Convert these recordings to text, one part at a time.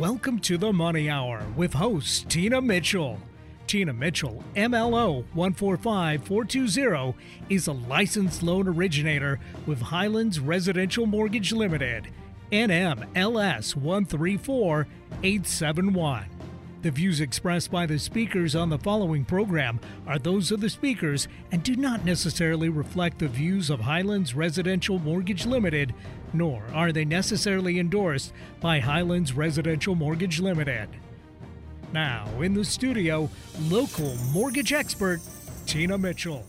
Welcome to the Money Hour with host Tina Mitchell. Tina Mitchell, MLO 145420, is a licensed loan originator with Highlands Residential Mortgage Limited, NMLS 134871. The views expressed by the speakers on the following program are those of the speakers and do not necessarily reflect the views of Highlands Residential Mortgage Limited, nor are they necessarily endorsed by Highlands Residential Mortgage Limited. Now, in the studio, local mortgage expert Tina Mitchell.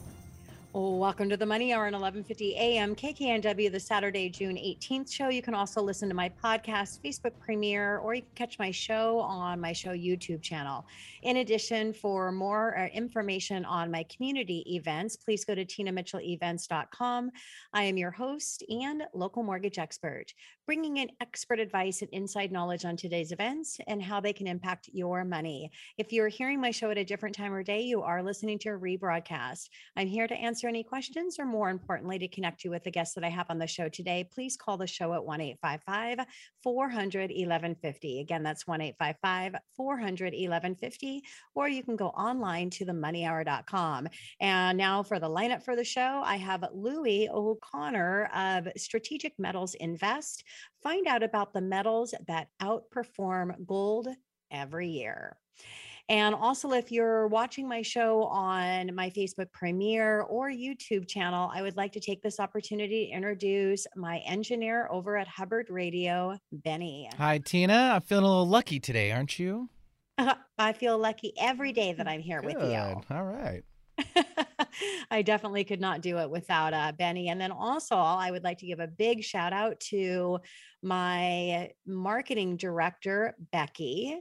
Welcome to the Money Hour on 11:50 a.m. KKNW, the Saturday, June 18th show. You can also listen to my podcast, Facebook premiere, or you can catch my show on my show YouTube channel. In addition, for more uh, information on my community events, please go to tinamitchellevents.com. I am your host and local mortgage expert, bringing in expert advice and inside knowledge on today's events and how they can impact your money. If you're hearing my show at a different time or day, you are listening to a rebroadcast. I'm here to answer answer any questions or more importantly, to connect you with the guests that I have on the show today, please call the show at 1 855 400 1150. Again, that's 1 855 400 1150. Or you can go online to themoneyhour.com. And now for the lineup for the show, I have Louis O'Connor of Strategic Metals Invest. Find out about the metals that outperform gold every year. And also, if you're watching my show on my Facebook premiere or YouTube channel, I would like to take this opportunity to introduce my engineer over at Hubbard Radio, Benny. Hi, Tina. I'm feeling a little lucky today, aren't you? I feel lucky every day that I'm here Good. with you. All right. I definitely could not do it without uh, Benny. And then also, I would like to give a big shout out to my marketing director, Becky.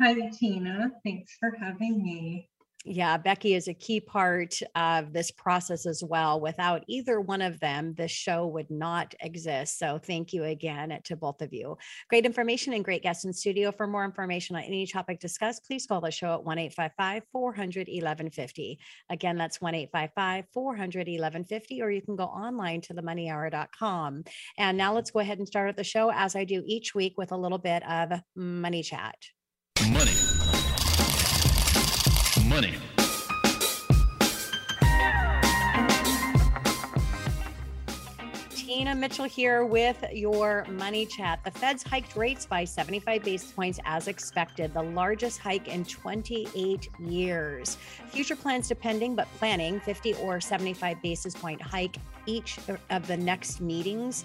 Hi, Tina. Thanks for having me. Yeah, Becky is a key part of this process as well. Without either one of them, this show would not exist. So, thank you again to both of you. Great information and great guests in studio. For more information on any topic discussed, please call the show at 1 855 400 1150. Again, that's 1 855 400 1150, or you can go online to themoneyhour.com. And now let's go ahead and start the show as I do each week with a little bit of money chat. Money. Money. Tina Mitchell here with your money chat. The Fed's hiked rates by 75 basis points as expected, the largest hike in 28 years. Future plans depending, but planning 50 or 75 basis point hike each of the next meetings.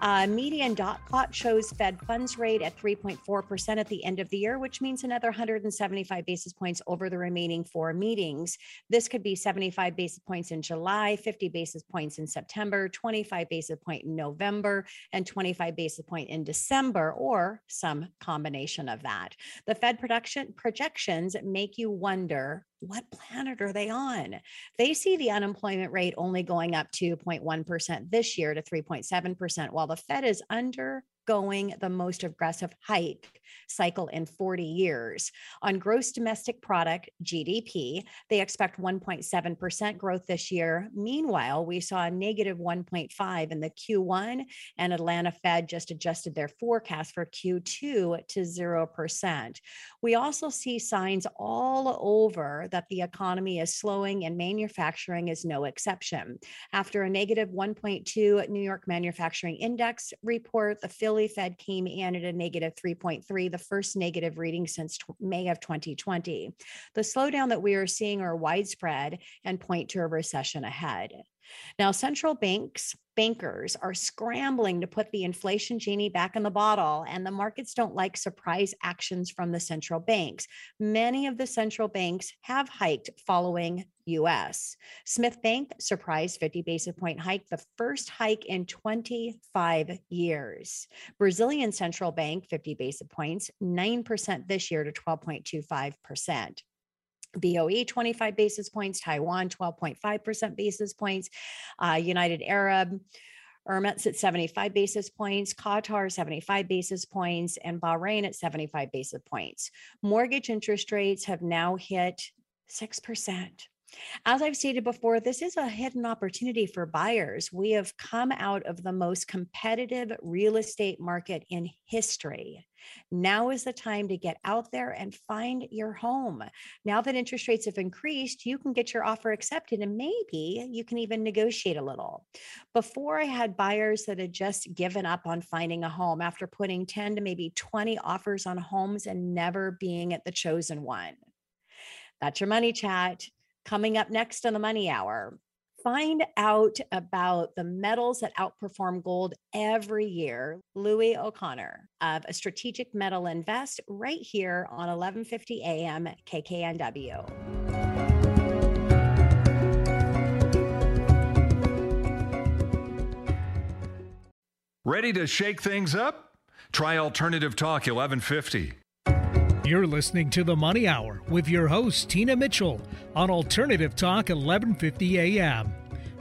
Uh, median dot plot shows Fed funds rate at 3.4% at the end of the year, which means another 175 basis points over the remaining four meetings. This could be 75 basis points in July, 50 basis points in September, 25 basis point in November, and 25 basis point in December, or some combination of that. The Fed production projections make you wonder what planet are they on? They see the unemployment rate only going up 2.1% this year to 3.7%, while the Fed is under going the most aggressive hike cycle in 40 years. On gross domestic product, GDP, they expect 1.7% growth this year. Meanwhile, we saw a negative 1.5 in the Q1 and Atlanta Fed just adjusted their forecast for Q2 to 0%. We also see signs all over that the economy is slowing and manufacturing is no exception. After a negative 1.2 New York Manufacturing Index report, the Philly Fed came in at a negative 3.3, the first negative reading since May of 2020. The slowdown that we are seeing are widespread and point to a recession ahead. Now, central banks, bankers are scrambling to put the inflation genie back in the bottle, and the markets don't like surprise actions from the central banks. Many of the central banks have hiked following US. Smith Bank surprised 50 basis point hike, the first hike in 25 years. Brazilian Central Bank 50 basis points, 9% this year to 12.25%. BOE 25 basis points, Taiwan 12.5% basis points, uh, United Arab Emirates at 75 basis points, Qatar 75 basis points, and Bahrain at 75 basis points. Mortgage interest rates have now hit 6%. As I've stated before, this is a hidden opportunity for buyers. We have come out of the most competitive real estate market in history. Now is the time to get out there and find your home. Now that interest rates have increased, you can get your offer accepted and maybe you can even negotiate a little. Before I had buyers that had just given up on finding a home after putting 10 to maybe 20 offers on homes and never being at the chosen one. That's your money chat. Coming up next on the Money Hour, find out about the metals that outperform gold every year. Louis O'Connor of a Strategic Metal Invest right here on 1150 AM KKNW. Ready to shake things up? Try Alternative Talk 1150. You're listening to the Money Hour with your host, Tina Mitchell, on Alternative Talk 1150 AM.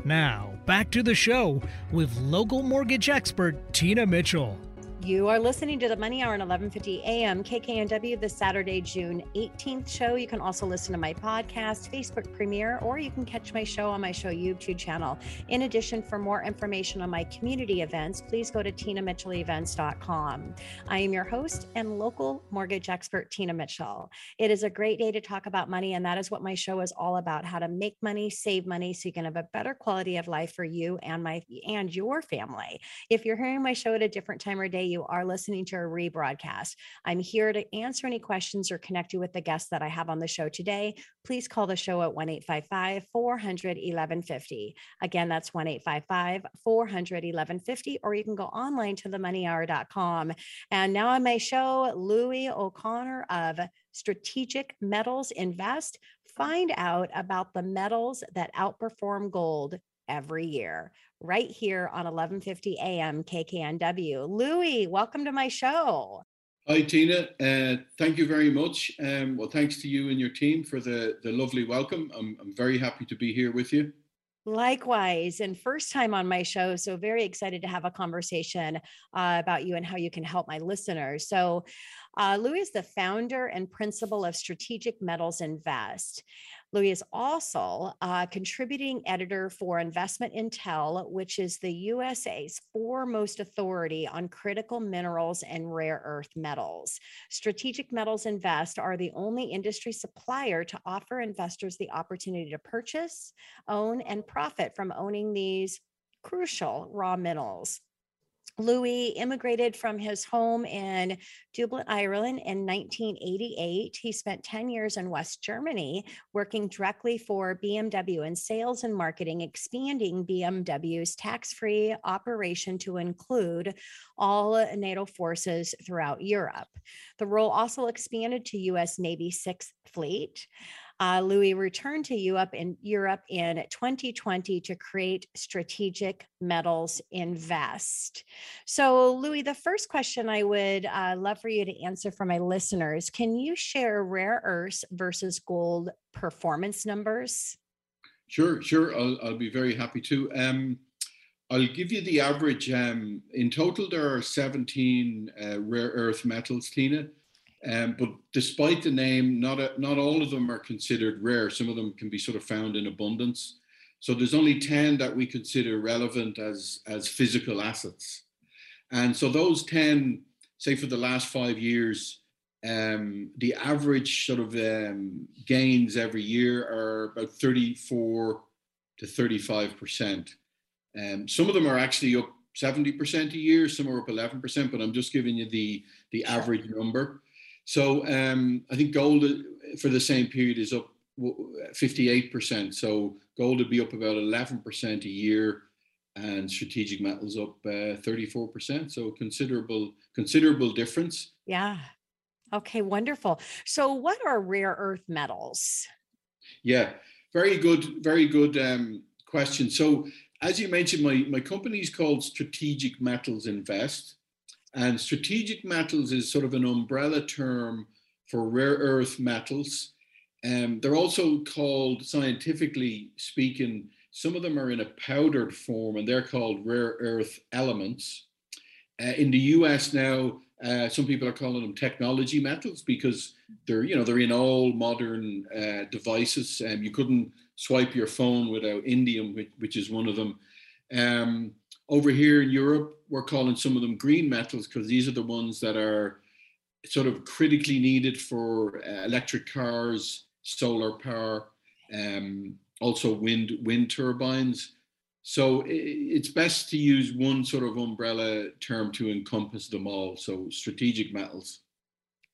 Now, back to the show with local mortgage expert, Tina Mitchell. You are listening to the Money Hour on 1150 AM KKNW this Saturday, June 18th show. You can also listen to my podcast, Facebook premiere, or you can catch my show on my show YouTube channel. In addition, for more information on my community events, please go to tinamitchellevents.com. I am your host and local mortgage expert, Tina Mitchell. It is a great day to talk about money, and that is what my show is all about: how to make money, save money, so you can have a better quality of life for you and my and your family. If you're hearing my show at a different time or day, you are listening to a rebroadcast. I'm here to answer any questions or connect you with the guests that I have on the show today. Please call the show at 1 855 400 1150. Again, that's 1 855 400 1150, or you can go online to themoneyhour.com. And now on my show, Louis O'Connor of Strategic Metals Invest. Find out about the metals that outperform gold every year right here on 1150 AM KKNW. Louis, welcome to my show. Hi, Tina. Uh, thank you very much. Um, well, thanks to you and your team for the, the lovely welcome. I'm, I'm very happy to be here with you. Likewise, and first time on my show. So, very excited to have a conversation uh, about you and how you can help my listeners. So, uh, Louis is the founder and principal of Strategic Metals Invest. Louis is also a uh, contributing editor for InvestorIntel, which is the USA's foremost authority on critical minerals and rare earth metals. Strategic Metals Invest are the only industry supplier to offer investors the opportunity to purchase, own, and profit from owning these crucial raw minerals. Louis immigrated from his home in Dublin, Ireland in 1988. He spent 10 years in West Germany working directly for BMW in sales and marketing, expanding BMW's tax free operation to include all NATO forces throughout Europe. The role also expanded to U.S. Navy Sixth Fleet. Uh, Louis returned to Europe in Europe in 2020 to create Strategic Metals Invest. So, Louis, the first question I would uh, love for you to answer for my listeners: Can you share rare earths versus gold performance numbers? Sure, sure. I'll, I'll be very happy to. Um, I'll give you the average. Um, in total, there are 17 uh, rare earth metals, Tina. Um, but despite the name, not a, not all of them are considered rare. Some of them can be sort of found in abundance. So there's only 10 that we consider relevant as, as physical assets. And so those 10, say for the last five years, um, the average sort of um, gains every year are about 34 to 35%. Um, some of them are actually up 70% a year, some are up 11%, but I'm just giving you the, the average number. So um, I think gold uh, for the same period is up 58%. So gold would be up about 11% a year and strategic metals up uh, 34%. So considerable, considerable difference. Yeah. Okay, wonderful. So what are rare earth metals? Yeah, very good, very good um, question. So as you mentioned, my, my company is called Strategic Metals Invest. And strategic metals is sort of an umbrella term for rare earth metals. Um, they're also called, scientifically speaking, some of them are in a powdered form and they're called rare earth elements. Uh, in the US now, Uh, some people are calling them technology metals because they're you know they're in all modern uh, devices. Um, you couldn't swipe your phone without indium, which, which is one of them. Um, over here in Europe, we're calling some of them green metals because these are the ones that are sort of critically needed for uh, electric cars, solar power, um, also wind wind turbines. So it's best to use one sort of umbrella term to encompass them all. So strategic metals.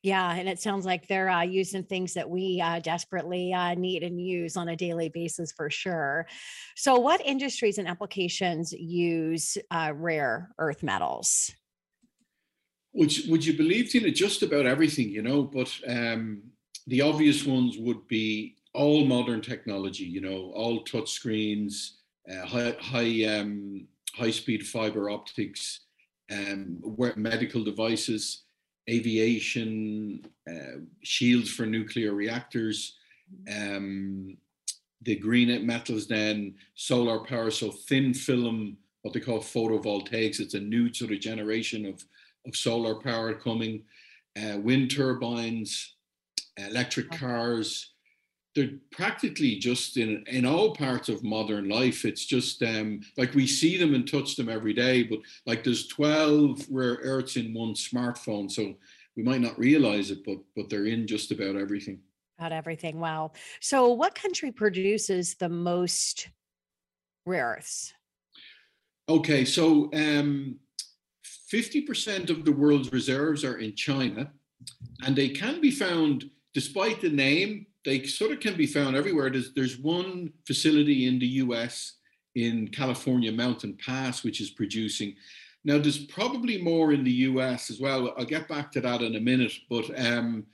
Yeah, and it sounds like they're uh, using things that we uh, desperately uh, need and use on a daily basis for sure. So, what industries and applications use uh, rare earth metals? Would you, would you believe, Tina, just about everything, you know, but um, the obvious ones would be all modern technology, you know, all touch screens, uh, high high um, high speed fiber optics, um, medical devices, aviation, uh, shields for nuclear reactors, um, the green metals, then solar power, so thin film, what they call photovoltaics. It's a new sort of generation of of solar power coming, uh, wind turbines, electric cars they're practically just in in all parts of modern life. It's just um like we see them and touch them every day but like there's 12 rare earths in one smartphone so we might not realize it but but they're in just about everything. About everything wow. So what country produces the most rare earths? Okay so um 50% of the world's reserves are in china and they can be found despite the name they sort of can be found everywhere. There's, there's one facility in the US in California Mountain Pass, which is producing. Now, there's probably more in the US as well. I'll get back to that in a minute. But um,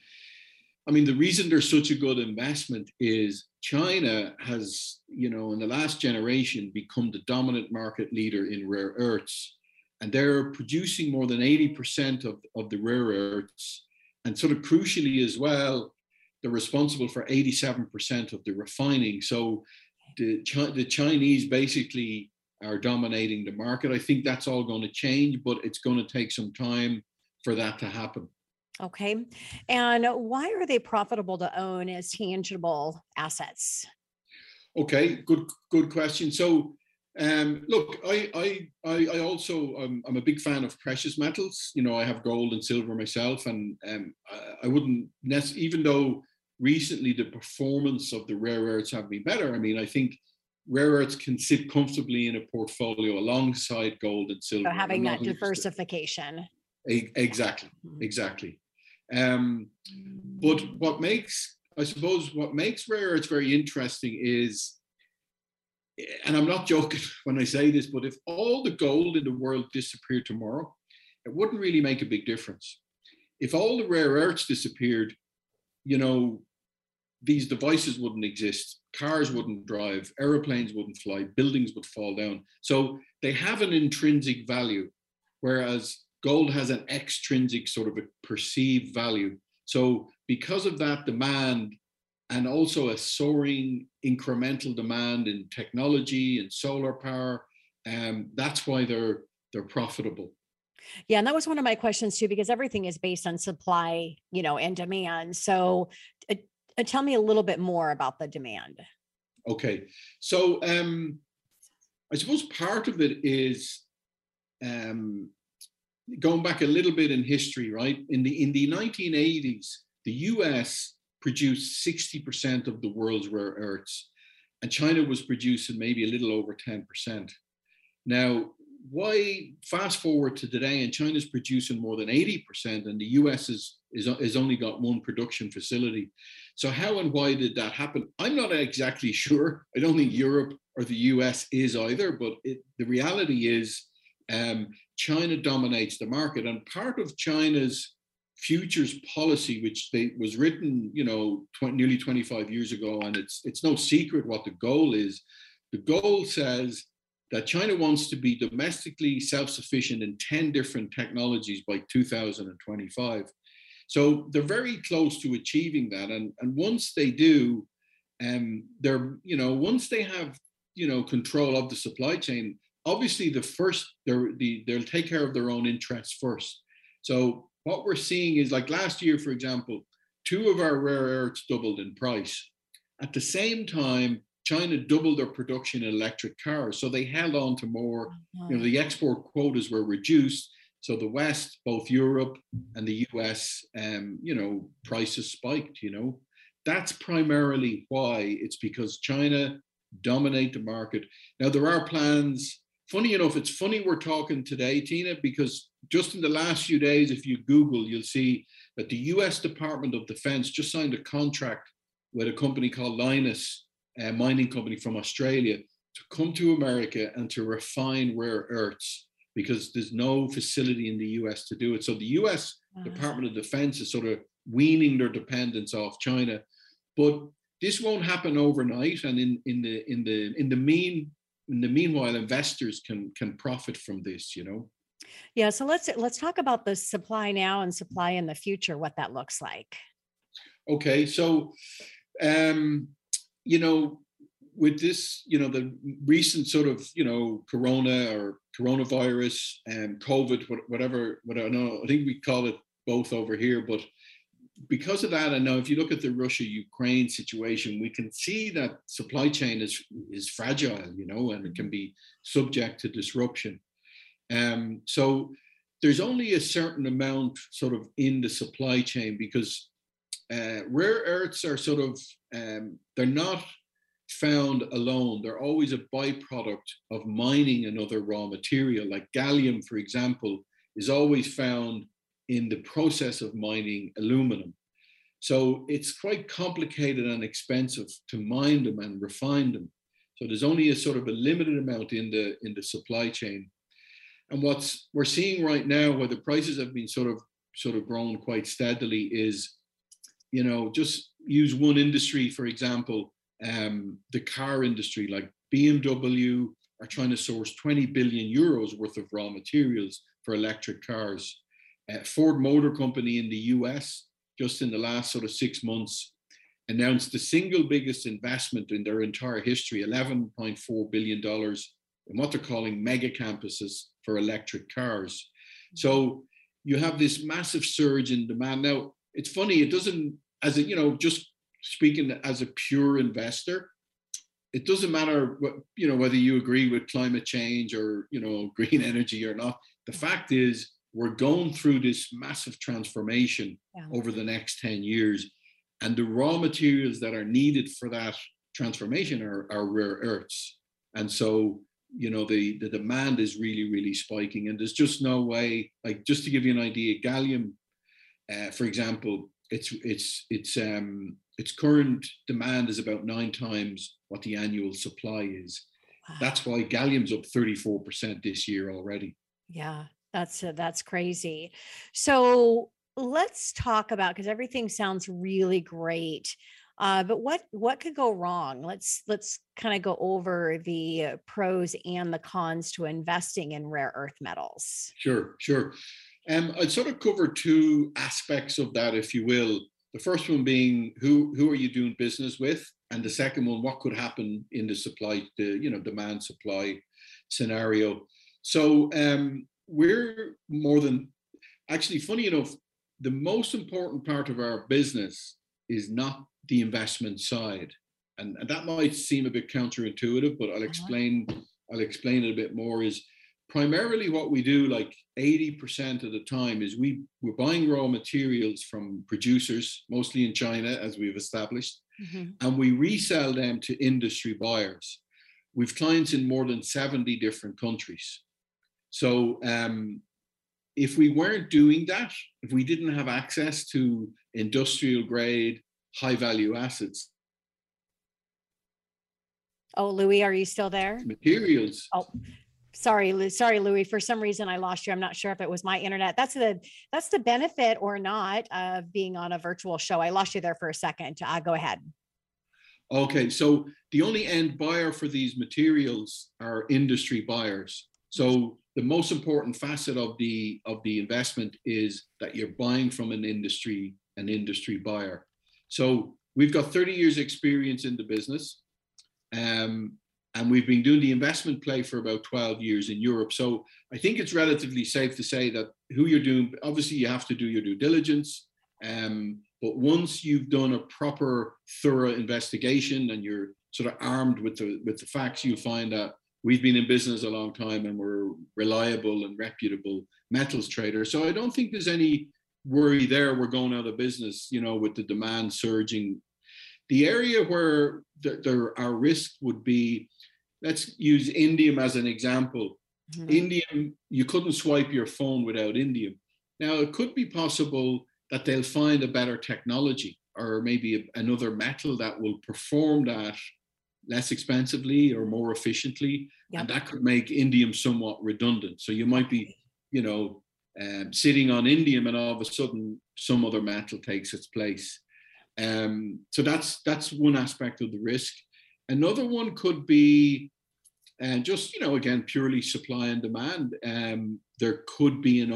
I mean, the reason there's such a good investment is China has, you know, in the last generation become the dominant market leader in rare earths. And they're producing more than 80% of, of the rare earths. And sort of crucially as well, they're responsible for 87% of the refining. So the, the Chinese basically are dominating the market. I think that's all going to change, but it's going to take some time for that to happen. Okay. And why are they profitable to own as tangible assets? Okay, good good question. So um, look, I, I, I, I also, um, I'm a big fan of precious metals. You know, I have gold and silver myself, and um, I, I wouldn't, even though recently the performance of the rare earths have been better. I mean, I think rare earths can sit comfortably in a portfolio alongside gold and silver. So having that diversification. Exactly, mm-hmm. exactly. Um, but what makes, I suppose, what makes rare earths very interesting is, and I'm not joking when I say this, but if all the gold in the world disappeared tomorrow, it wouldn't really make a big difference. If all the rare earths disappeared, you know, these devices wouldn't exist, cars wouldn't drive, aeroplanes wouldn't fly, buildings would fall down. So they have an intrinsic value, whereas gold has an extrinsic sort of a perceived value. So because of that demand and also a soaring incremental demand in technology and solar power, um, that's why they're they're profitable. Yeah, and that was one of my questions too, because everything is based on supply, you know, and demand. So uh, tell me a little bit more about the demand. Okay. So um, I suppose part of it is um, going back a little bit in history, right? In the in the 1980s, the US produced 60% of the world's rare earths, and China was producing maybe a little over 10%. Now, why fast forward to today and China's producing more than 80% and the US is, is, is only got one production facility. So how and why did that happen? I'm not exactly sure. I don't think Europe or the US is either, but it, the reality is um, China dominates the market and part of China's futures policy, which they, was written, you know, 20, nearly 25 years ago, and it's it's no secret what the goal is. The goal says that China wants to be domestically self sufficient in 10 different technologies by 2025. So they're very close to achieving that. And, and once they do, um, they're, you know, once they have, you know, control of the supply chain, obviously the first, they're, the, they'll take care of their own interests first. So what we're seeing is like last year, for example, two of our rare earths doubled in price. At the same time, China doubled their production in electric cars. So they held on to more, you know, the export quotas were reduced. So the West, both Europe and the US, um, you know, prices spiked, you know. That's primarily why it's because China dominate the market. Now there are plans. Funny enough, it's funny we're talking today, Tina, because just in the last few days, if you Google, you'll see that the US Department of Defense just signed a contract with a company called Lynas, a mining company from Australia, to come to America and to refine rare earths because there's no facility in the US to do it. So the US wow. Department of Defense is sort of weaning their dependence off China. But this won't happen overnight. And in, in the in the in the mean in the meanwhile, investors can can profit from this, you know. Yeah. So let's let's talk about the supply now and supply in the future, what that looks like. Okay. So um, you know, with this, you know, the recent sort of, you know, corona or coronavirus and COVID, whatever, whatever. I know, I think we call it both over here, but because of that, I know if you look at the Russia-Ukraine situation, we can see that supply chain is is fragile, you know, and it can be subject to disruption. Um, so there's only a certain amount sort of in the supply chain because uh, rare earths are sort of um, they're not found alone. They're always a byproduct of mining another raw material. Like gallium, for example, is always found in the process of mining aluminum. So it's quite complicated and expensive to mine them and refine them. So there's only a sort of a limited amount in the in the supply chain. And what's we're seeing right now, where the prices have been sort of sort of grown quite steadily, is you know just use one industry for example um, the car industry, like BMW, are trying to source 20 billion euros worth of raw materials for electric cars. Uh, Ford Motor Company in the US, just in the last sort of six months, announced the single biggest investment in their entire history, $11.4 billion in what they're calling mega campuses for electric cars. So you have this massive surge in demand. Now, it's funny, it doesn't, as a, you know, just speaking as a pure investor, it doesn't matter what you know whether you agree with climate change or you know green energy or not. The fact is, we're going through this massive transformation yeah. over the next 10 years. And the raw materials that are needed for that transformation are, are rare earths. And so, you know, the, the demand is really, really spiking. And there's just no way, like just to give you an idea, gallium, uh, for example, it's it's it's um its current demand is about nine times what the annual supply is. Wow. That's why gallium's up 34% this year already. Yeah, that's uh, that's crazy. So let's talk about because everything sounds really great. Uh, but what what could go wrong? Let's let's kind of go over the pros and the cons to investing in rare earth metals. Sure, sure. Um, I'd sort of cover two aspects of that, if you will. The first one being who who are you doing business with, and the second one, what could happen in the supply, the you know demand supply scenario. So um, we're more than actually funny enough. The most important part of our business is not the investment side, and, and that might seem a bit counterintuitive, but I'll uh-huh. explain. I'll explain it a bit more. Is primarily what we do like 80% of the time is we we're buying raw materials from producers mostly in china as we've established mm-hmm. and we resell them to industry buyers we've clients in more than 70 different countries so um, if we weren't doing that if we didn't have access to industrial grade high value assets Oh, Louis, are you still there? Materials. Oh, sorry sorry louis for some reason i lost you. I'm not sure if it was my internet. That's the that's the benefit or not of being on a virtual show. I lost you there for a second. Uh, go ahead. Okay so the only end buyer for these materials are industry buyers. So the most important facet of the of the investment is that you're buying from an industry an industry buyer. So we've got 30 years experience in the business. Um, and we've been doing the investment play for about 12 years in Europe. So I think it's relatively safe to say that who you're doing, obviously, you have to do your due diligence. Um, but once you've done a proper, thorough investigation and you're sort of armed with the with the facts, you'll find that we've been in business a long time and we're reliable and reputable metals trader. So I don't think there's any worry there. We're going out of business, you know, with the demand surging. The area where there, our risk would be, let's use indium as an example. Mm-hmm. Indium, you couldn't swipe your phone without indium. Now it could be possible that they'll find a better technology or maybe another metal that will perform that less expensively or more efficiently yep. and that could make indium somewhat redundant so you might be you know um, sitting on indium and all of a sudden some other metal takes its place um, so that's that's one aspect of the risk another one could be and uh, just you know again purely supply and demand um, there could be an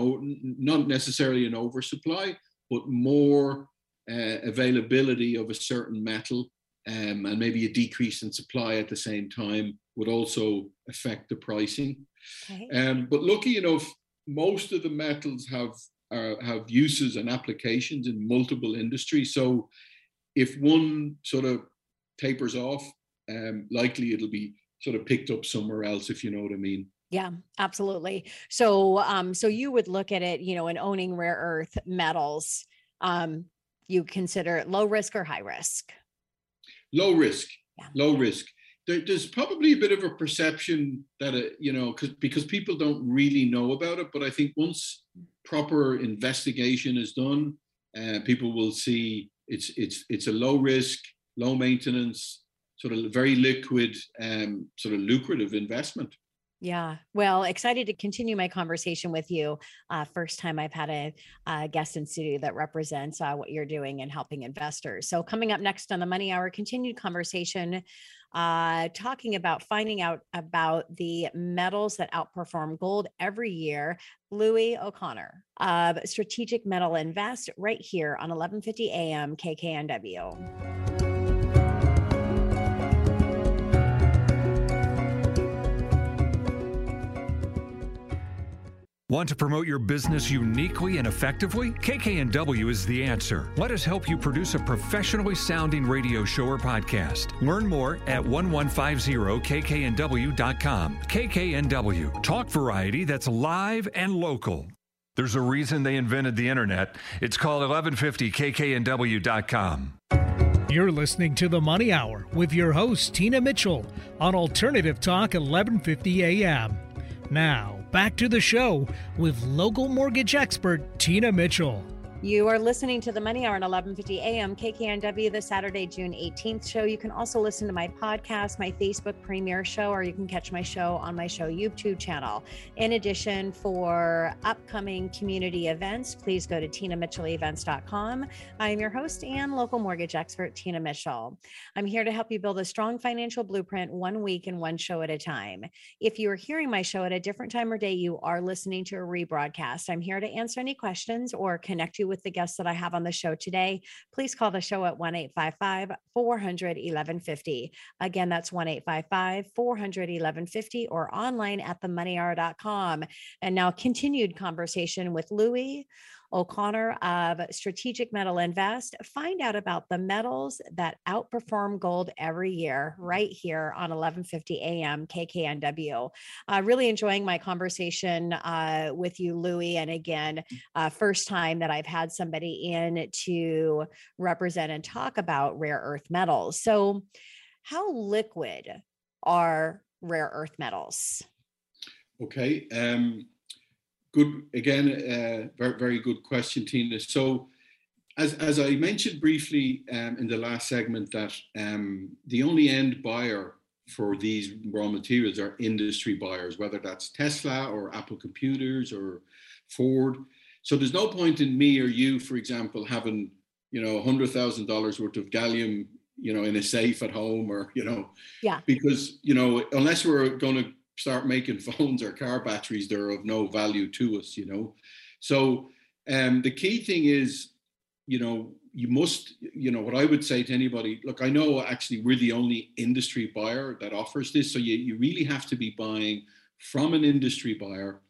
not necessarily an oversupply but more uh, availability of a certain metal um, and maybe a decrease in supply at the same time would also affect the pricing. Okay. Um, but lucky enough, most of the metals have uh, have uses and applications in multiple industries. So if one sort of tapers off, um, likely it'll be sort of picked up somewhere else, if you know what I mean. Yeah, absolutely. So, um, so you would look at it, you know, in owning rare earth metals, um, you consider it low risk or high risk? Low risk. Yeah. Low risk. There, there's probably a bit of a perception that it, you know, because because people don't really know about it. But I think once proper investigation is done, uh, people will see it's it's it's a low risk, low maintenance, sort of very liquid, um, sort of lucrative investment. Yeah. Well, excited to continue my conversation with you. Uh, first time I've had a, guest in studio that represents uh, what you're doing and helping investors. So, coming up next on the Money Hour, continued conversation uh, talking about finding out about the metals that outperform gold every year. Louis O'Connor of Strategic Metal Invest right here on 1150 AM KKNW. Want to promote your business uniquely and effectively? KKNW is the answer. Let us help you produce a professionally sounding radio show or podcast. Learn more at 1150kknw.com. KKNW, talk variety that's live and local. There's a reason they invented the internet. It's called 1150kknw.com. You're listening to the Money Hour with your host, Tina Mitchell, on Alternative Talk 1150 AM. Now, back to the show with local mortgage expert Tina Mitchell. You are listening to the Money Hour at 11:50 a.m. KKNW, the Saturday, June 18th show. You can also listen to my podcast, my Facebook premiere show, or you can catch my show on my show YouTube channel. In addition, for upcoming community events, please go to tinamitchellevents.com. I am your host and local mortgage expert, Tina Mitchell. I'm here to help you build a strong financial blueprint one week and one show at a time. If you are hearing my show at a different time or day, you are listening to a rebroadcast. I'm here to answer any questions or connect you the guests that I have on the show today, please call the show at 1 855 400 1150. Again, that's 1 855 400 1150 or online at themoneyhour.com. And now, continued conversation with Louis O'Connor of Strategic Metal Invest. Find out about the metals that outperform gold every year right here on 1150 AM KKNW. Uh, really enjoying my conversation uh, with you, Louis. And again, uh, first time that I've had somebody in to represent and talk about rare earth metals. So, how liquid are rare earth metals? Okay. Um, good again uh, very, very good question tina. So as, as i mentioned briefly um, in the last segment that um, the only end buyer for these raw materials are industry buyers whether that's tesla or apple computers or ford. So there's no point in me or you for example having you know $100000 worth of gallium you know in a safe at home or you know. Yeah. Because you know unless we're going to start making phones or car batteries, they're of no value to us, you know. So um, the key thing is you know, you must, you know, what I would say to anybody, look, I know actually we're the only industry buyer that offers this. So you, you really have to be buying from an industry buyer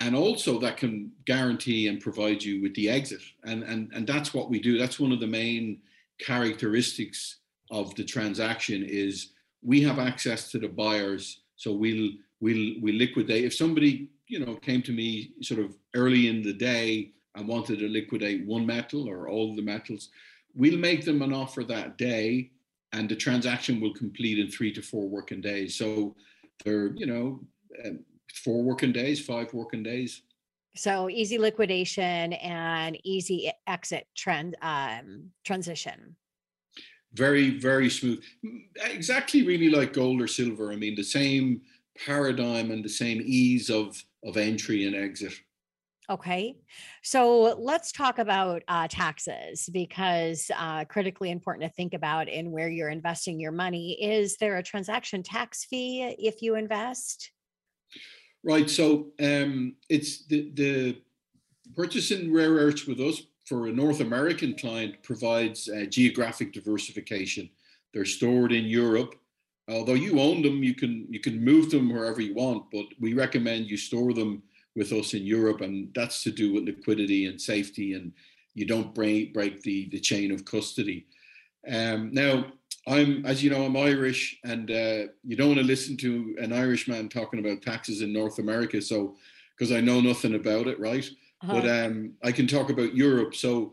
and also that can guarantee and provide you with the exit. And, and, and that's what we do. That's one of the main characteristics of the transaction is we have access to the buyers. So we'll, we'll, we liquidate. If somebody, you know, came to me sort of early in the day and wanted to liquidate one metal or all the metals, we'll make them an offer that day and the transaction will complete in three to four working days. So they're, you know, um, four working days, five working days. So easy liquidation and easy exit trend um, transition. Very, very smooth. Exactly, really like gold or silver. I mean, the same paradigm and the same ease of of entry and exit. Okay, so let's talk about uh, taxes because uh, critically important to think about in where you're investing your money. Is there a transaction tax fee if you invest? Right. So um, it's the the purchasing rare earths with us for a North American client provides uh, geographic diversification. They're stored in Europe. Although you own them, you can you can move them wherever you want, but we recommend you store them with us in Europe, and that's to do with liquidity and safety, and you don't break break the the chain of custody. Um, now, I'm, as you know, I'm Irish, and uh, you don't want to listen to an Irishman talking about taxes in North America, so because I know nothing about it, right? Uh-huh. But um, I can talk about Europe. So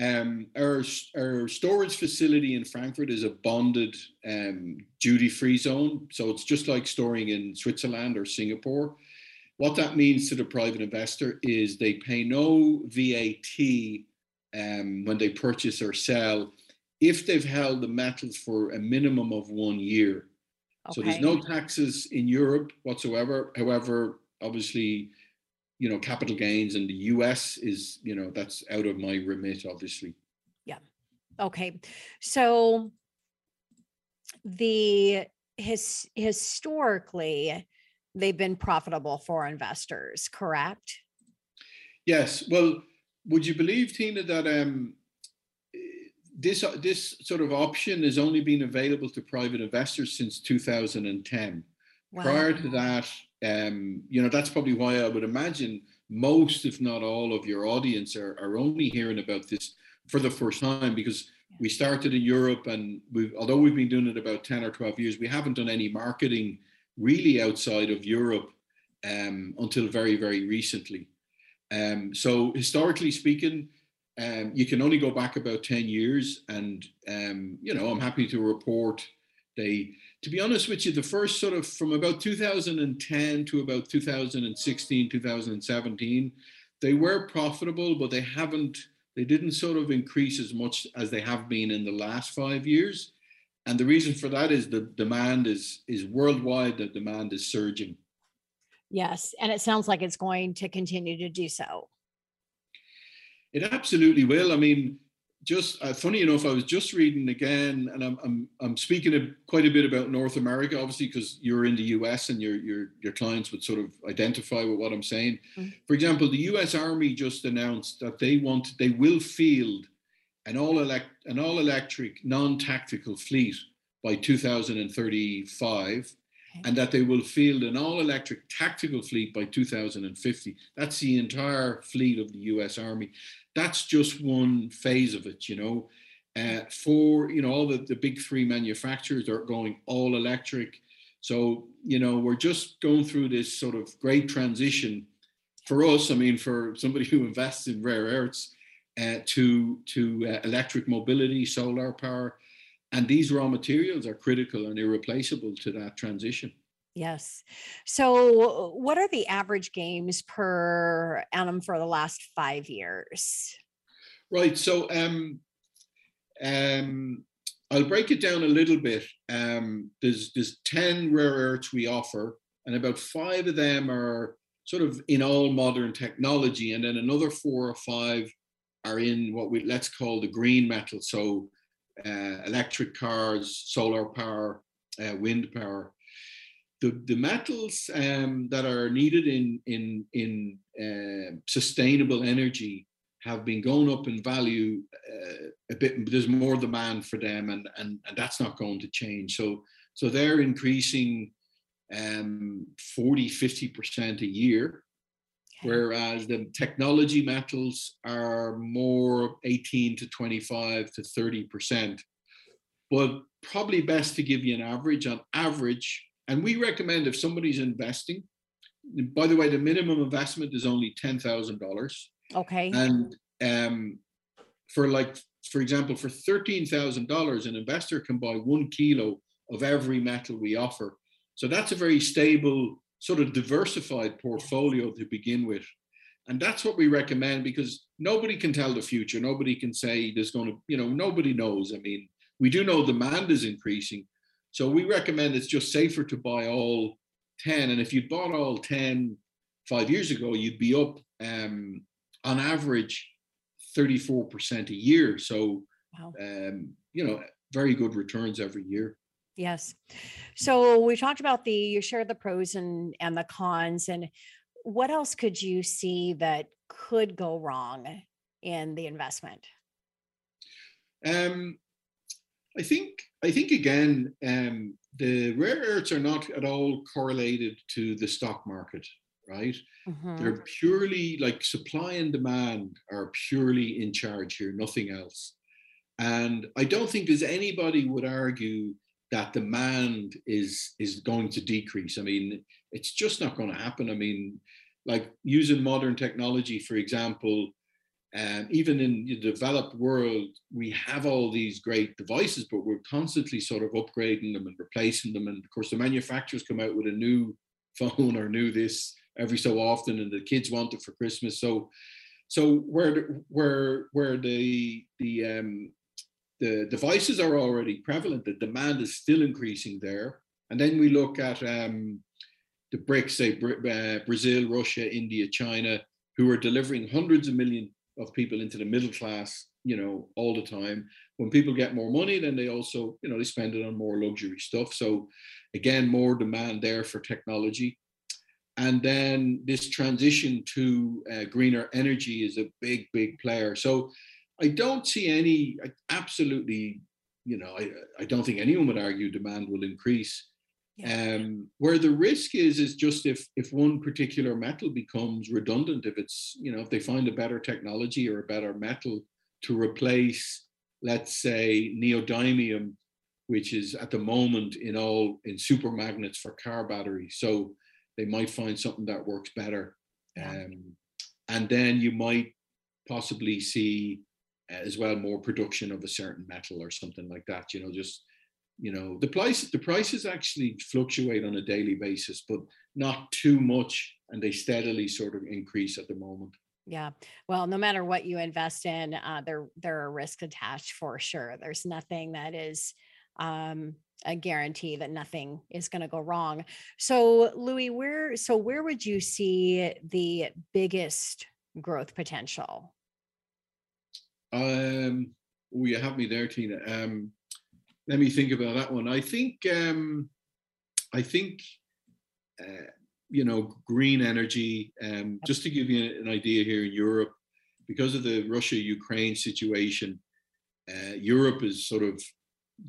um, our, our storage facility in Frankfurt is a bonded um, duty free zone. So it's just like storing in Switzerland or Singapore. What that means to the private investor is they pay no VAT um, when they purchase or sell if they've held the metals for a minimum of one year. Okay. So there's no taxes in Europe whatsoever. However, obviously, you know, capital gains in the US is, you know, that's out of my remit, obviously. Yeah. Okay. So the his historically they've been profitable for investors, correct? Yes. Well, would you believe, Tina, that um, this this sort of option has only been available to private investors since 2010. Wow. Prior to that, um, you know, that's probably why I would imagine most, if not all, of your audience are, are only hearing about this for the first time because we started in Europe and we although we've been doing it about 10 or 12 years, we haven't done any marketing really outside of Europe um, until very, very recently. Um, so historically speaking, um, you can only go back about 10 years and um, you know i'm happy to report they to be honest with you the first sort of from about 2010 to about 2016 2017 they were profitable but they haven't they didn't sort of increase as much as they have been in the last five years. And the reason for that is the demand is is worldwide the demand is surging. Yes and it sounds like it's going to continue to do so. It absolutely will. I mean, just uh, funny enough, I was just reading again, and I'm I'm I'm speaking a, quite a bit about North America, obviously, because you're in the U.S. and your your your clients would sort of identify with what I'm saying. Mm-hmm. For example, the U.S. Army just announced that they want they will field an all elect an all electric non tactical fleet by 2035 and that they will field an all electric tactical fleet by 2050. That's the entire fleet of the US Army. That's just one phase of it, you know. Uh, for you know all the, the big three manufacturers are going all electric so you know we're just going through this sort of great transition for us i mean for somebody who invests in rare earths uh, to to uh, electric mobility solar power and these raw materials are critical and irreplaceable to that transition. Yes. So, what are the average games per annum for the last five years? Right. So, um, um, I'll break it down a little bit. Um, there's there's ten rare earths we offer, and about five of them are sort of in all modern technology, and then another four or five are in what we let's call the green metal. So electric cars, solar power, uh, wind power. The, the metals um, that are needed in, in, in uh, sustainable energy have been going up in value uh, a bit. There's more demand for them, and and and that's not going to change. So so they're increasing um, 40, 50 percent a year. Whereas the technology metals are more 18 to 25 to 30 percent. But probably best to give you an average. On average, and we recommend if somebody's investing, by the way, the minimum investment is only ten thousand dollars. Okay. And um, for like, for example, for thirteen thousand dollars, an investor can buy one kilo of every metal we offer. So that's a very stable, sort of diversified portfolio to begin with. And that's what we recommend because nobody can tell the future. Nobody can say there's going to, you know, nobody knows. I mean, we do know demand is increasing. So we recommend it's just safer to buy all 10. And if you bought all 10 five years ago, you'd be up um, on average 34% a year. So, wow. um, you know, very good returns every year. Yes. So we talked about the, you shared the pros and, and the cons. And what else could you see that could go wrong in the investment? Um, I think I think again, um, the rare earths are not at all correlated to the stock market, right? Mm-hmm. They're purely like supply and demand are purely in charge here, nothing else. And I don't think there's anybody would argue that demand is is going to decrease. I mean, it's just not going to happen. I mean, like using modern technology, for example, um, even in the developed world, we have all these great devices, but we're constantly sort of upgrading them and replacing them. And of course, the manufacturers come out with a new phone or new this every so often, and the kids want it for Christmas. So, so where where where the the um, the devices are already prevalent, the demand is still increasing there. And then we look at um, the BRICS, say uh, Brazil, Russia, India, China, who are delivering hundreds of millions of people into the middle class you know all the time. When people get more money then they also you know they spend it on more luxury stuff. So again more demand there for technology. And then this transition to uh, greener energy is a big big player. So i don't see any absolutely you know I, I don't think anyone would argue demand will increase. Um, where the risk is is just if if one particular metal becomes redundant, if it's you know if they find a better technology or a better metal to replace, let's say neodymium, which is at the moment in all in super magnets for car batteries. So they might find something that works better, um, and then you might possibly see as well more production of a certain metal or something like that. You know, just you know the price the prices actually fluctuate on a daily basis but not too much and they steadily sort of increase at the moment. Yeah. Well no matter what you invest in uh, there there are risks attached for sure. There's nothing that is um, a guarantee that nothing is going to go wrong. So louis where so where would you see the biggest growth potential um oh you have me there tina um let me think about that one. I think um, I think uh, you know green energy. Um, just to give you an idea here in Europe, because of the Russia-Ukraine situation, uh, Europe is sort of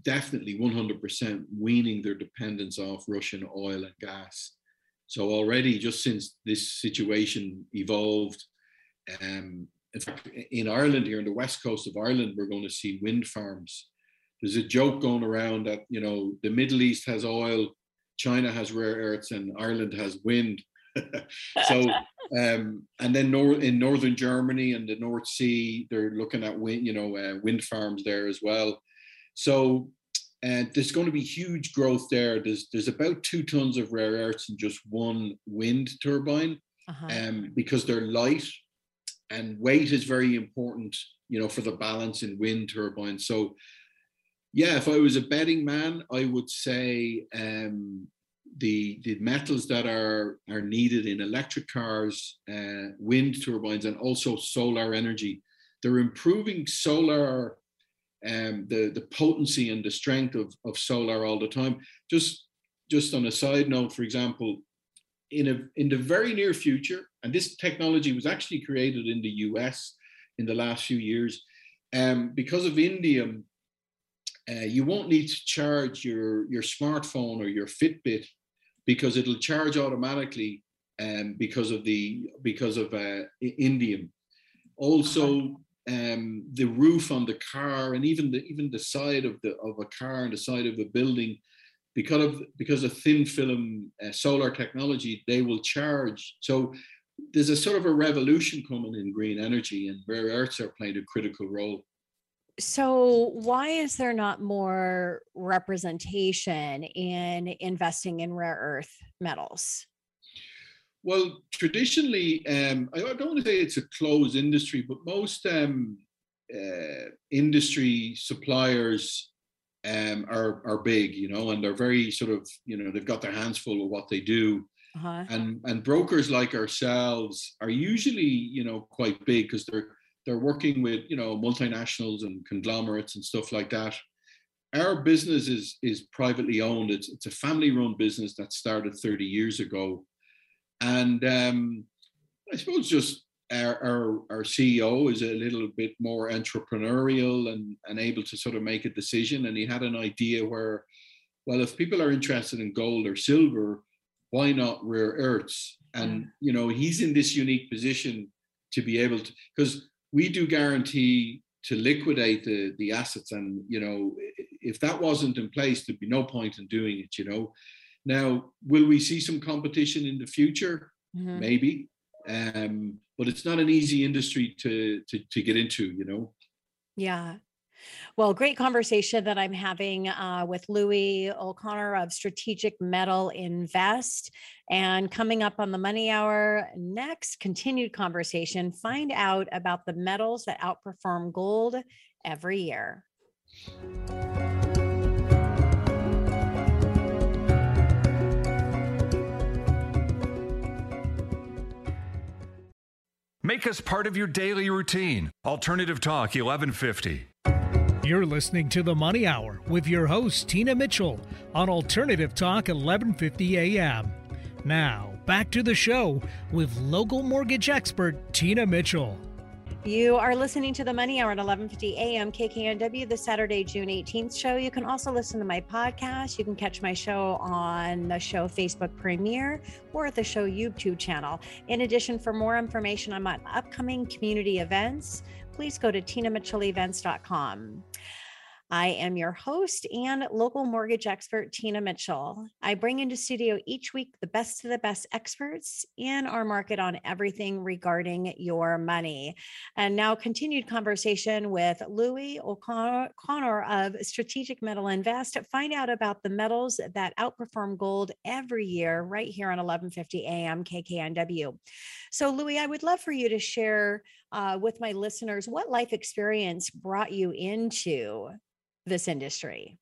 definitely 100% weaning their dependence off Russian oil and gas. So already, just since this situation evolved, um, in fact, in Ireland here on the west coast of Ireland, we're going to see wind farms there's a joke going around that you know the Middle East has oil, China has rare earths, and Ireland has wind. so um, and then nor- in northern Germany and the North Sea, they're looking at wind, you know, uh, wind farms there as well. So and there's going to be huge growth there. There's there's about two tons of rare earths in just one wind turbine, uh-huh. um, because they're light, and weight is very important, you know, for the balance in wind turbines. So yeah, if I was a betting man, I would say um, the the metals that are are needed in electric cars, uh, wind turbines, and also solar energy. They're improving solar, um, the the potency and the strength of of solar all the time. Just just on a side note, for example, in a in the very near future, and this technology was actually created in the U.S. in the last few years. Um, because of indium, uh, you won't need to charge your your smartphone or your Fitbit because it'll charge automatically um, because of the because of uh, indium. Also, um, the roof on the car and even the even the side of the of a car and the side of a building, because of because of thin film uh, solar technology, they will charge. So there's a sort of a revolution coming in green energy, and rare earths are playing a critical role. So, why is there not more representation in investing in rare earth metals? Well, traditionally, um, I don't want to say it's a closed industry, but most um, uh, industry suppliers um, are are big, you know, and they're very sort of, you know, they've got their hands full of what they do. Uh-huh. And and brokers like ourselves are usually, you know, quite big because they're they're working with, you know, multinationals and conglomerates and stuff like that. Our business is is privately owned. It's it's a family run business that started 30 years ago and um, I suppose just our, our, our CEO is a little bit more entrepreneurial and, and able to sort of make a decision. And he had an idea where, well, if people are interested in gold or silver, why not rare earths? And you know, he's in this unique position to be able to because we do guarantee to liquidate the the assets and you know if that wasn't in place there'd be no point in doing it you know now, will we see some competition in the future? Mm-hmm. Maybe, um, but it's not an easy industry to, to to get into. You know. Yeah. Well, great conversation that I'm having uh, with Louis O'Connor of Strategic Metal Invest. And coming up on the Money Hour next, continued conversation. Find out about the metals that outperform gold every year. Make us part of your daily routine. Alternative Talk 1150. You're listening to the Money Hour with your host, Tina Mitchell, on Alternative Talk 1150 AM. Now, back to the show with local mortgage expert, Tina Mitchell. You are listening to the Money Hour at 11:50 a.m. KKNW, the Saturday, June 18th show. You can also listen to my podcast. You can catch my show on the show Facebook premiere or at the show YouTube channel. In addition, for more information on my upcoming community events, please go to tinamitchellevents.com. I am your host and local mortgage expert, Tina Mitchell. I bring into studio each week the best of the best experts in our market on everything regarding your money. And now, continued conversation with Louis O'Connor of Strategic Metal Invest. Find out about the metals that outperform gold every year, right here on 1150 AM KKNW. So, Louis, I would love for you to share uh, with my listeners what life experience brought you into this industry?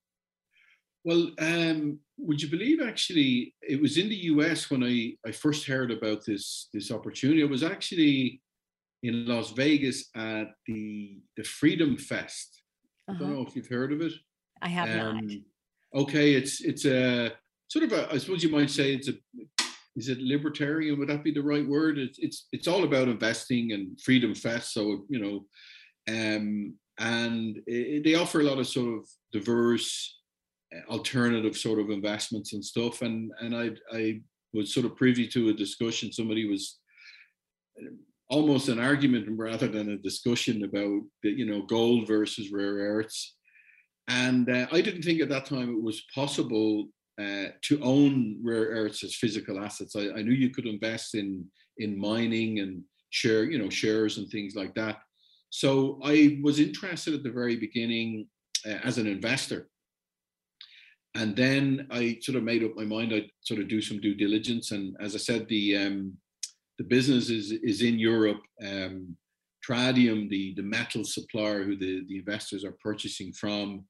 Well, um, would you believe actually it was in the US when I, I first heard about this this opportunity. It was actually in Las Vegas at the the Freedom Fest. Uh-huh. I don't uh-huh. know if you've heard of it. I have um, not. Okay, it's it's a sort of a I suppose you might say it's a is it libertarian? Would that be the right word? It's it's it's all about investing and Freedom Fest. So you know, um, and it, they offer a lot of sort of diverse uh, alternative sort of investments and stuff and and i i was sort of privy to a discussion somebody was uh, almost an argument rather than a discussion about the, you know gold versus rare earths and uh, i didn't think at that time it was possible uh, to own rare earths as physical assets I, I knew you could invest in in mining and share you know shares and things like that so I was interested at the very beginning uh, as an investor. And then I sort of made up my mind I'd sort of do some due diligence. And as I said, the um, the business is, is in Europe. Um, Tradium, the, the metal supplier who the, the investors are purchasing from,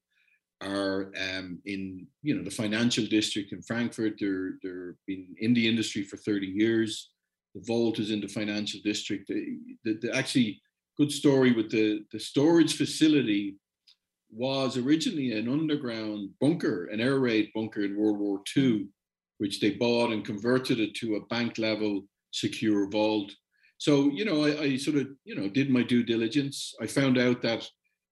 are um, in you know the financial district in Frankfurt. They're they're been in the industry for 30 years. The Vault is in the financial district. The, the, the, actually good story with the, the storage facility was originally an underground bunker, an air raid bunker in World War II, which they bought and converted it to a bank level secure vault. so you know, I, I sort of you know did my due diligence. I found out that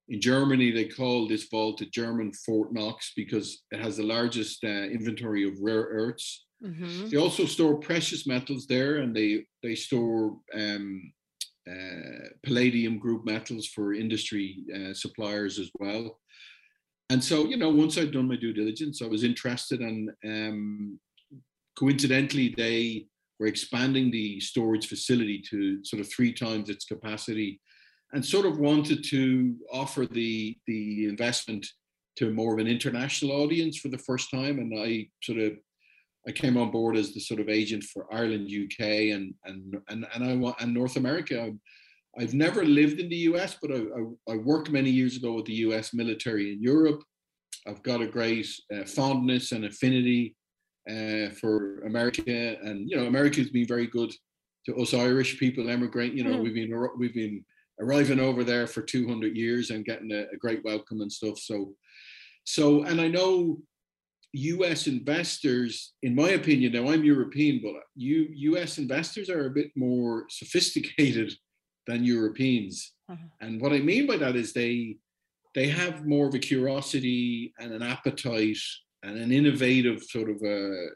in Germany they call this vault a German Fort Knox because it has the largest uh, inventory of rare earths. Mhm. They also store precious metals there, and they they store um, uh, palladium group metals for industry uh, suppliers as well. And so, you know, once I'd done my due diligence, I was interested, and um, coincidentally, they were expanding the storage facility to sort of three times its capacity, and sort of wanted to offer the the investment to more of an international audience for the first time. And I sort of I came on board as the sort of agent for Ireland, UK, and and and and I want and North America. I've never lived in the US, but I, I, I worked many years ago with the US military in Europe. I've got a great uh, fondness and affinity uh, for America, and you know, America's been very good to us Irish people emigrating. You know, Mm. we've been we've been arriving over there for 200 years and getting a, a great welcome and stuff. So, so, and I know US investors, in my opinion, now I'm European, but you US investors are a bit more sophisticated than Europeans. Uh-huh. And what I mean by that is they they have more of a curiosity and an appetite and an innovative sort of a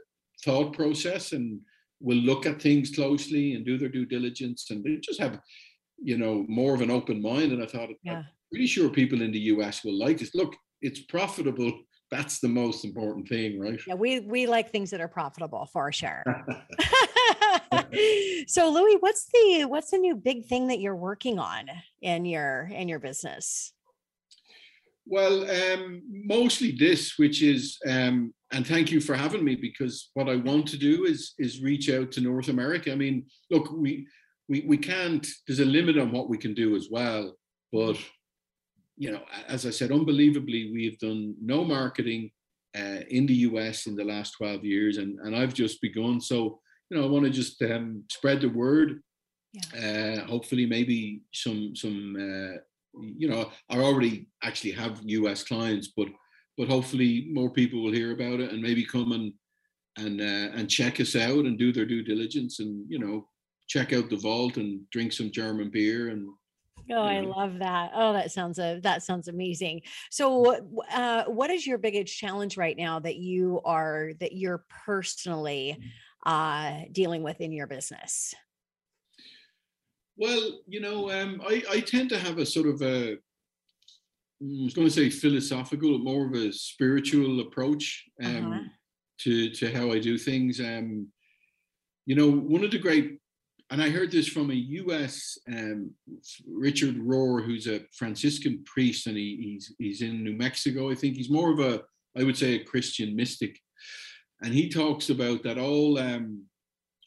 thought process and will look at things closely and do their due diligence and they just have you know more of an open mind and i thought Yeah. i'm pretty sure people in the us will like this look it's profitable that's the most important thing right Yeah, we we like things that are profitable for sure. so Louis, what's the what's the new big thing that you're working on in your in your business? Well, um, mostly this, which is, um, and thank you for having me because what I want to do is is reach out to North America. I mean, look, we we we can't. There's a limit on what we can do as well, but you know, as I said, unbelievably, we've done no marketing uh, in the US in the last 12 years, and and I've just begun. So you know, I want to just um, spread the word. Uh, hopefully, maybe some some. Uh, you know, I already actually have US clients, but but hopefully more people will hear about it and maybe come and and uh, and check us out and do their due diligence and you know check out the vault and drink some German beer and Oh, I love that. Oh, that sounds a that sounds amazing. So, uh, what is your biggest challenge right now that you are that you're personally uh, dealing with in your business? Well, you know, um, I, I tend to have a sort of a, mm, was going to say philosophical, more of a spiritual approach um, Uh-huh. to to how I do things. Um, you know, one of the great, and I heard this from a U.S. Um, Richard Rohr, who's a Franciscan priest, and he, he's he's in New Mexico. I think he's more of a, I would say, a Christian mystic, and he talks about that all um,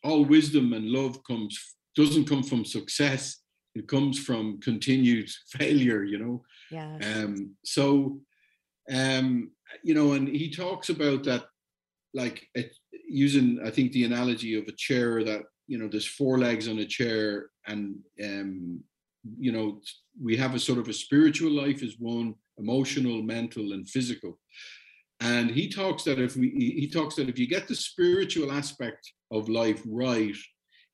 all wisdom and love comes doesn't come from success it comes from continued failure you know Yes. um so um you know and he talks about that like it, using i think the analogy of a chair that you know there's four legs on a chair and um you know we have a sort of a spiritual life is one emotional mental and physical. And he talks that if we he talks that if you get the spiritual aspect of life right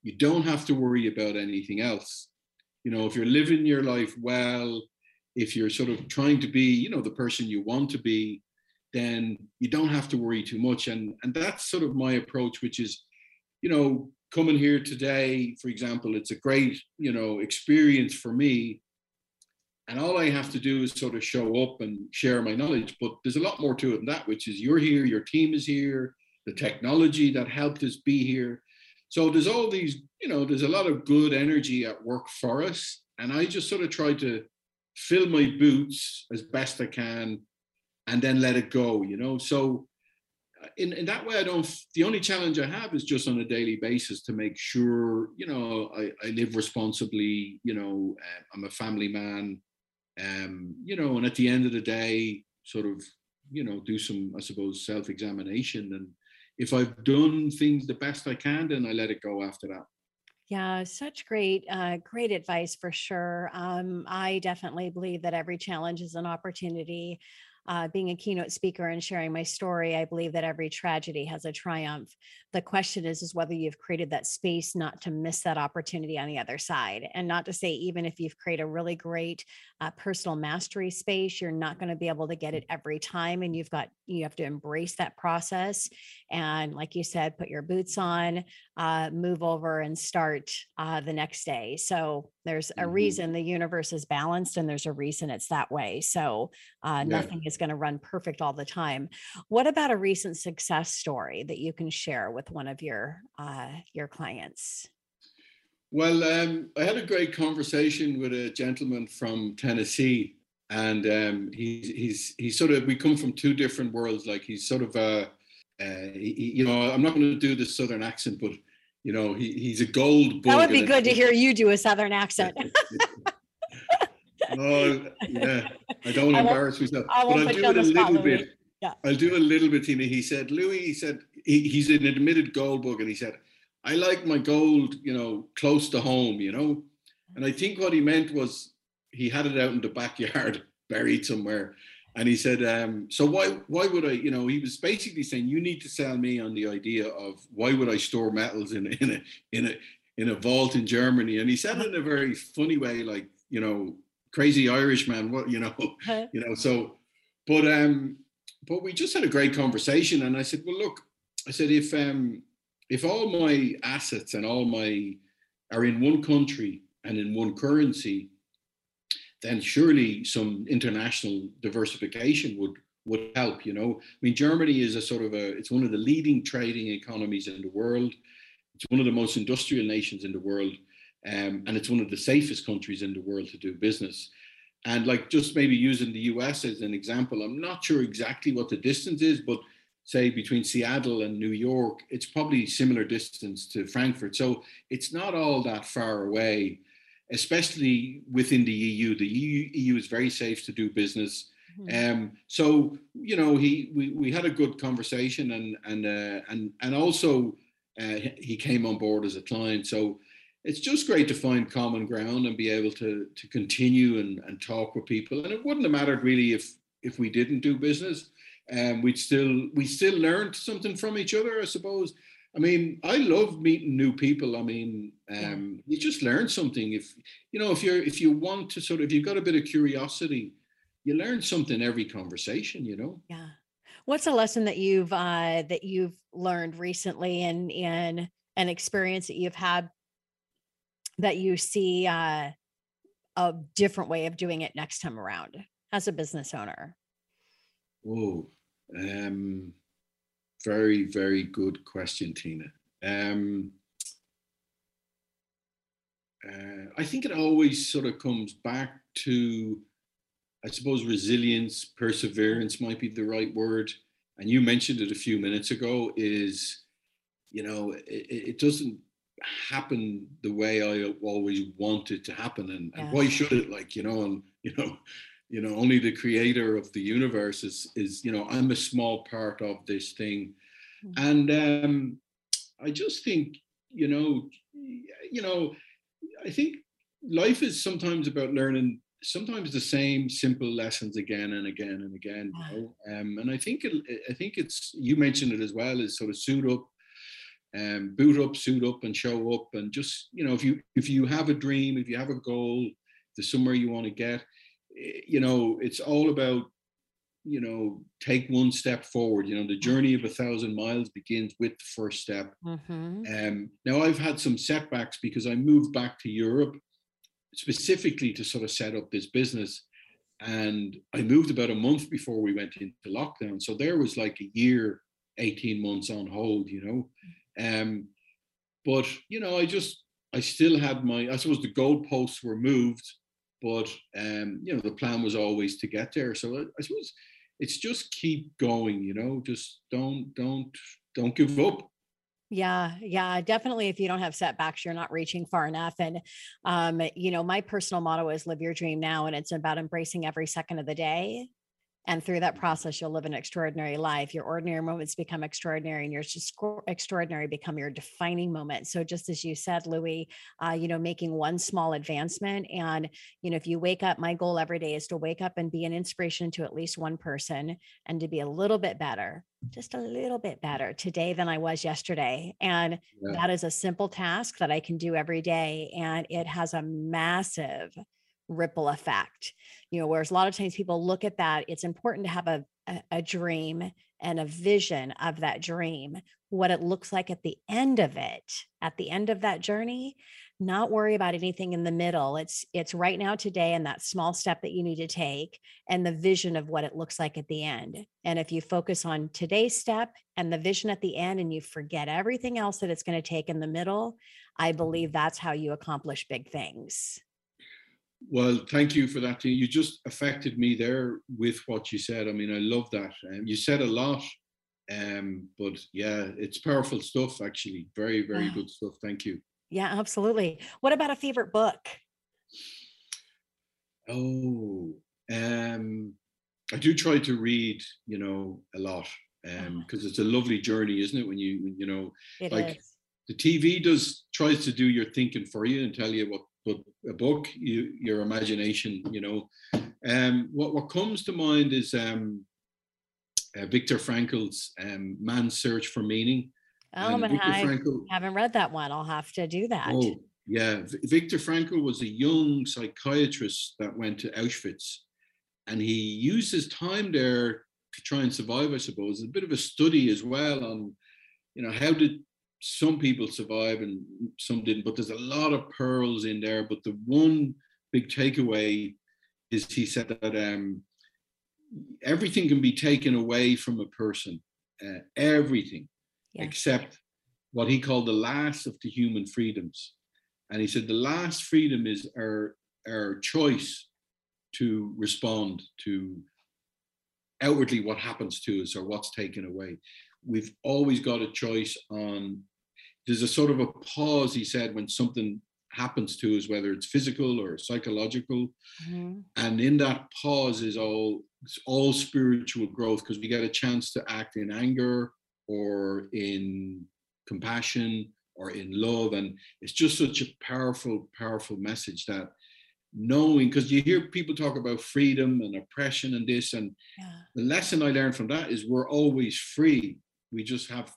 you don't have to worry about anything else. You know if you're living your life well if you're sort of trying to be you know the person you want to be then you don't have to worry too much. And and that's sort of my approach which is you know coming here today for example it's a great you know experience for me. And all i have to do is sort of show up and share my knowledge but there's a lot more to it than that which is you're here your team is here the technology that helped us be here. So there's all these you know there's a lot of good energy at work for us and i just sort of try to fill my boots as best i can and then let it go you know? So in, in that way i don't the only challenge i have is just on a daily basis to make sure you know i, I live responsibly you know uh, i'm a family man um you know and at the end of the day sort of you know do some i suppose self-examination and if i've done things the best i can then i let it go after that Yeah, such great, uh, great advice for sure. Um, I definitely believe that every challenge is an opportunity. Uh, being a keynote speaker and sharing my story, I believe that every tragedy has a triumph. The question is, is whether you've created that space not to miss that opportunity on the other side. And not to say, even if you've created a really great uh, personal mastery space, you're not going to be able to get it every time. And you've got, you have to embrace that process. And like you said, put your boots on, uh, move over and start uh, the next day. So there's a Mhm. reason the universe is balanced and there's a reason it's that way. So uh, Yeah. nothing is going to run perfect all the time. What about a recent success story that you can share with one of your uh, your clients? Well, um, I had a great conversation with a gentleman from Tennessee, and um, he's he's he's sort of we come from two different worlds. Like he's sort of a, uh, he, you know, I'm not going to do the southern accent, but you know, he, he's a gold. Boy. That would be good to hear you do a southern accent. oh yeah, I don't I embarrass myself, I but I'll do it a little bit. Yeah. I'll do a little bit, Tina. He said, Louis, he said, he, he's an admitted gold bug, and he said, I like my gold, you know, close to home, you know. And I think what he meant was he had it out in the backyard, buried somewhere. And he said, um, so why why would I, you know, he was basically saying, you need to sell me on the idea of why would I store metals in a in a in a in a vault in Germany? And he said it in a very funny way, like, you know, crazy Irishman, what you know, you know, so but um but we just had a great conversation and I said, well look, I said if um if all my assets and all my are in one country and in one currency, then surely some international diversification would would help. You know, I mean, Germany is a sort of a it's one of the leading trading economies in the world. It's one of the most industrial nations in the world, um, and it's one of the safest countries in the world to do business. And like just maybe using the US as an example, I'm not sure exactly what the distance is, but say between Seattle and New York, it's probably similar distance to Frankfurt. So it's not all that far away, especially within the EU. The EU, EU is very safe to do business. Mhm. Um, so you know, he we, we had a good conversation, and and uh, and and also uh, he came on board as a client. So it's just great to find common ground and be able to to continue and, and talk with people. And it wouldn't have mattered really if if we didn't do business. Um, we'd still we still learned something from each other, I suppose. I mean, I love meeting new people. I mean, um, you just learn something. If you know, if you're if you want to sort of, if you've got a bit of curiosity, you learn something every conversation. You know. Yeah. What's a lesson that you've uh, that you've learned recently in in an experience that you've had that you see uh, a different way of doing it next time around as a business owner? Oh, um, very, very good question, Tina. Um, uh, I think it always sort of comes back to, I suppose, resilience, perseverance might be the right word. And you mentioned it a few minutes ago. Is you know, it, it doesn't happen the way I always wanted to happen, and, and why should it? Like you know, and you know, you know, only the creator of the universe is is you know, I'm a small part of this thing, Mhm. and um, I just think you know, you know, I think life is sometimes about learning sometimes the same simple lessons again and again and again you know um, and i think it, i think it's you mentioned it as well is sort of suit up um, boot up suit up and show up and just you know if you if you have a dream if you have a goal the somewhere you want to get eh, you know it's all about you know take one step forward you know the journey of a thousand miles begins with the first step Mm-hmm. um, now I've had some setbacks because I moved back to Europe specifically to sort of set up this business. And I moved about a month before we went into lockdown. So there was like a year, 18 months on hold, you know. Um, but you know, I just I still had my I suppose the goalposts were moved, but um, you know, the plan was always to get there. So I, I suppose it's just keep going, you know, just don't don't don't give up. Yeah, yeah, definitely. If you don't have setbacks, you're not reaching far enough. And, um, you know, my personal motto is live your dream now. And it's about embracing every second of the day And through that process, you'll live an extraordinary life. Your ordinary moments become extraordinary, and your extraordinary become your defining moment. So, just as you said, Louis, uh, you know, making one small advancement. And, you know, if you wake up, my goal every day is to wake up and be an inspiration to at least one person and to be a little bit better, just a little bit better today than I was yesterday. And yeah. that is a simple task that I can do every day. And it has a massive ripple effect. You know whereas a lot of times people look at that it's important to have a, a, a dream and a vision of that dream what it looks like at the end of it at the end of that journey not worry about anything in the middle. It's it's right now today and that small step that you need to take and the vision of what it looks like at the end. And if you focus on today's step and the vision at the end and you forget everything else that it's going to take in the middle i believe mm-hmm. that's how you accomplish big things well, thank you for that. You just affected me there with what you said. I mean, I love that. Um, you said a lot, um, but yeah, it's powerful stuff. Actually, very, very yeah. good stuff. Thank you. Yeah, absolutely. What about a favorite book? Oh, um, I do try to read, you know, a lot, um, because it's a lovely journey, isn't it? When you, you know, it like is. the TV does tries to do your thinking for you and tell you what but a book, you, your imagination, you know. Um, what what comes to mind is um, uh, Viktor Frankl's um, Man's Search for Meaning. Oh, and I Frankl, haven't read that one. I'll have to do that. Oh, yeah. Viktor Frankl was a young psychiatrist that went to Auschwitz, and he used his time there to try and survive. I suppose a bit of a study as well on, you know, how did some people survive and some didn't, but there's a lot of pearls in there. But the one big takeaway is he said that um, everything can be taken away from a person, uh, everything yeah. except what he called the last of the human freedoms. And he said the last freedom is our our choice to respond to outwardly what happens to us or what's taken away we've always got a choice on there's a sort of a pause he said when something happens to us whether it's physical or psychological mm-hmm. and in that pause is all all spiritual growth because we get a chance to act in anger or in compassion or in love and it's just such a powerful powerful message that knowing because you hear people talk about freedom and oppression and this and yeah. the lesson i learned from that is we're always free we just have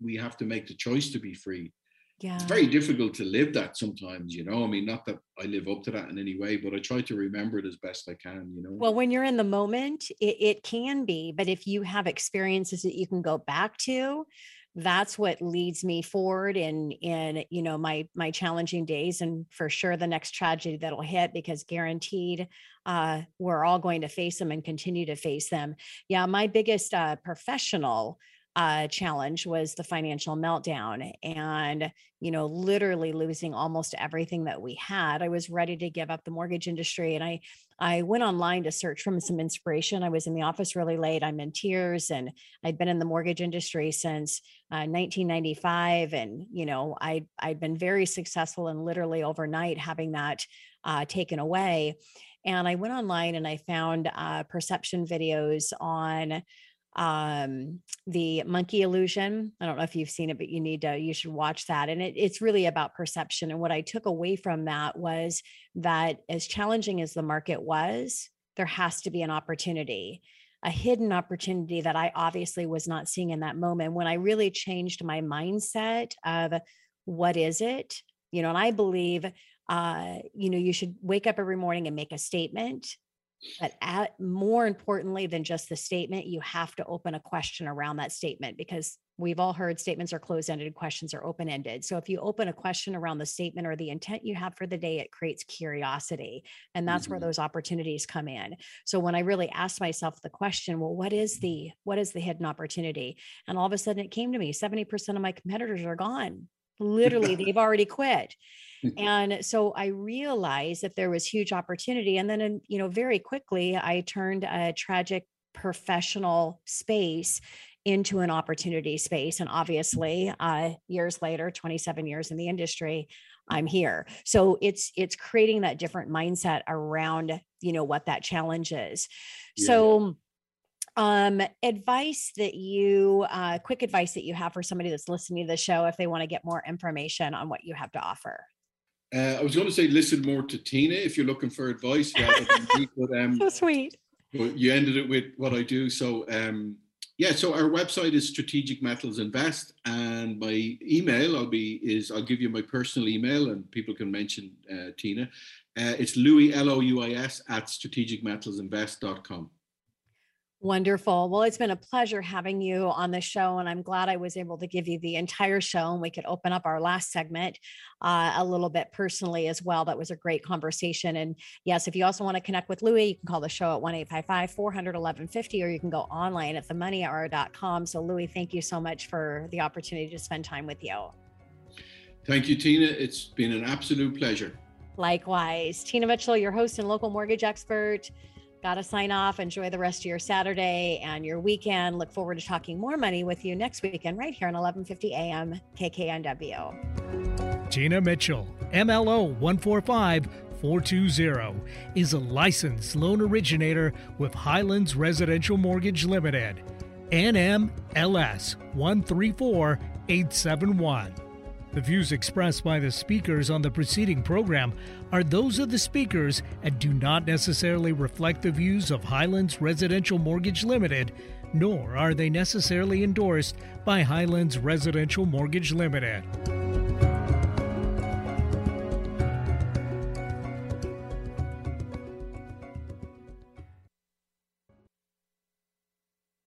we have to make the choice to be free. Yeah. it's very difficult to live that sometimes you know? I mean not that i live up to that in any way but i try to remember it as best i can you know? Well when you're in the moment it, it can be but if you have experiences that you can go back to that's what leads me forward in in you know my my challenging days and for sure the next tragedy that'll hit because guaranteed uh, we're all going to face them and continue to face them. Yeah my biggest uh, professional uh, challenge was the financial meltdown and you know literally losing almost everything that we had. I was ready to give up the mortgage industry and i i went online to search for some inspiration. I was in the office really late. I'm in tears and i'd been in the mortgage industry since uh, 1995 and you know i i'd been very successful and literally overnight having that uh, taken away. And i went online and i found uh, perception videos on um the monkey illusion i don't know if you've seen it but you need to you should watch that and it, it's really about perception and what i took away from that was that as challenging as the market was there has to be an opportunity a hidden opportunity that i obviously was not seeing in that moment when i really changed my mindset of what is it? You know and i believe uh you know you should wake up every morning and make a statement but at, more importantly than just the statement, you have to open a question around that statement because we've all heard statements are closed ended, questions are open ended. So if you open a question around the statement or the intent you have for the day, it creates curiosity. And that's mm-hmm. where those opportunities come in. So when I really asked myself the question, well, what is the what is the hidden opportunity? And all of a sudden it came to me 70% of my competitors are gone. Literally, they've already quit. And so I realized that there was huge opportunity. And then, you know, very quickly, I turned a tragic professional space into an opportunity space. And obviously, uh, years later, 27 years in the industry, I'm here. So it's it's creating that different mindset around, you know, what that challenge is. Yeah. So um, advice that you, uh, quick advice that you have for somebody that's listening to the show if they want to get more information on what you have to offer? Uh, I was going to say listen more to Tina if you're looking for advice rather than me, but um, So sweet. Well, you ended it with what I do. So, um, yeah, so our website is Strategic Metals Invest, and my email I'll be is I'll give you my personal email, and people can mention uh, Tina. Uh, it's Louis L O U I S at strategicmetalsinvest.com. Wonderful. Well, it's been a pleasure having you on the show, and I'm glad I was able to give you the entire show. And we could open up our last segment uh, a little bit personally as well. That was a great conversation. And yes, if you also want to connect with Louis, you can call the show at 1 855 400 1150, or you can go online at themoneyhour.com. So, Louis, thank you so much for the opportunity to spend time with you. Thank you, Tina. It's been an absolute pleasure. Likewise. Tina Mitchell, your host and local mortgage expert. Got to sign off. Enjoy the rest of your Saturday and your weekend. Look forward to talking more money with you next weekend, right here on 1150 AM KKNW. Tina Mitchell, MLO 145420, is a licensed loan originator with Highlands Residential Mortgage Limited. NMLS 134871. The views expressed by the speakers on the preceding program are those of the speakers and do not necessarily reflect the views of Highlands Residential Mortgage Limited, nor are they necessarily endorsed by Highlands Residential Mortgage Limited.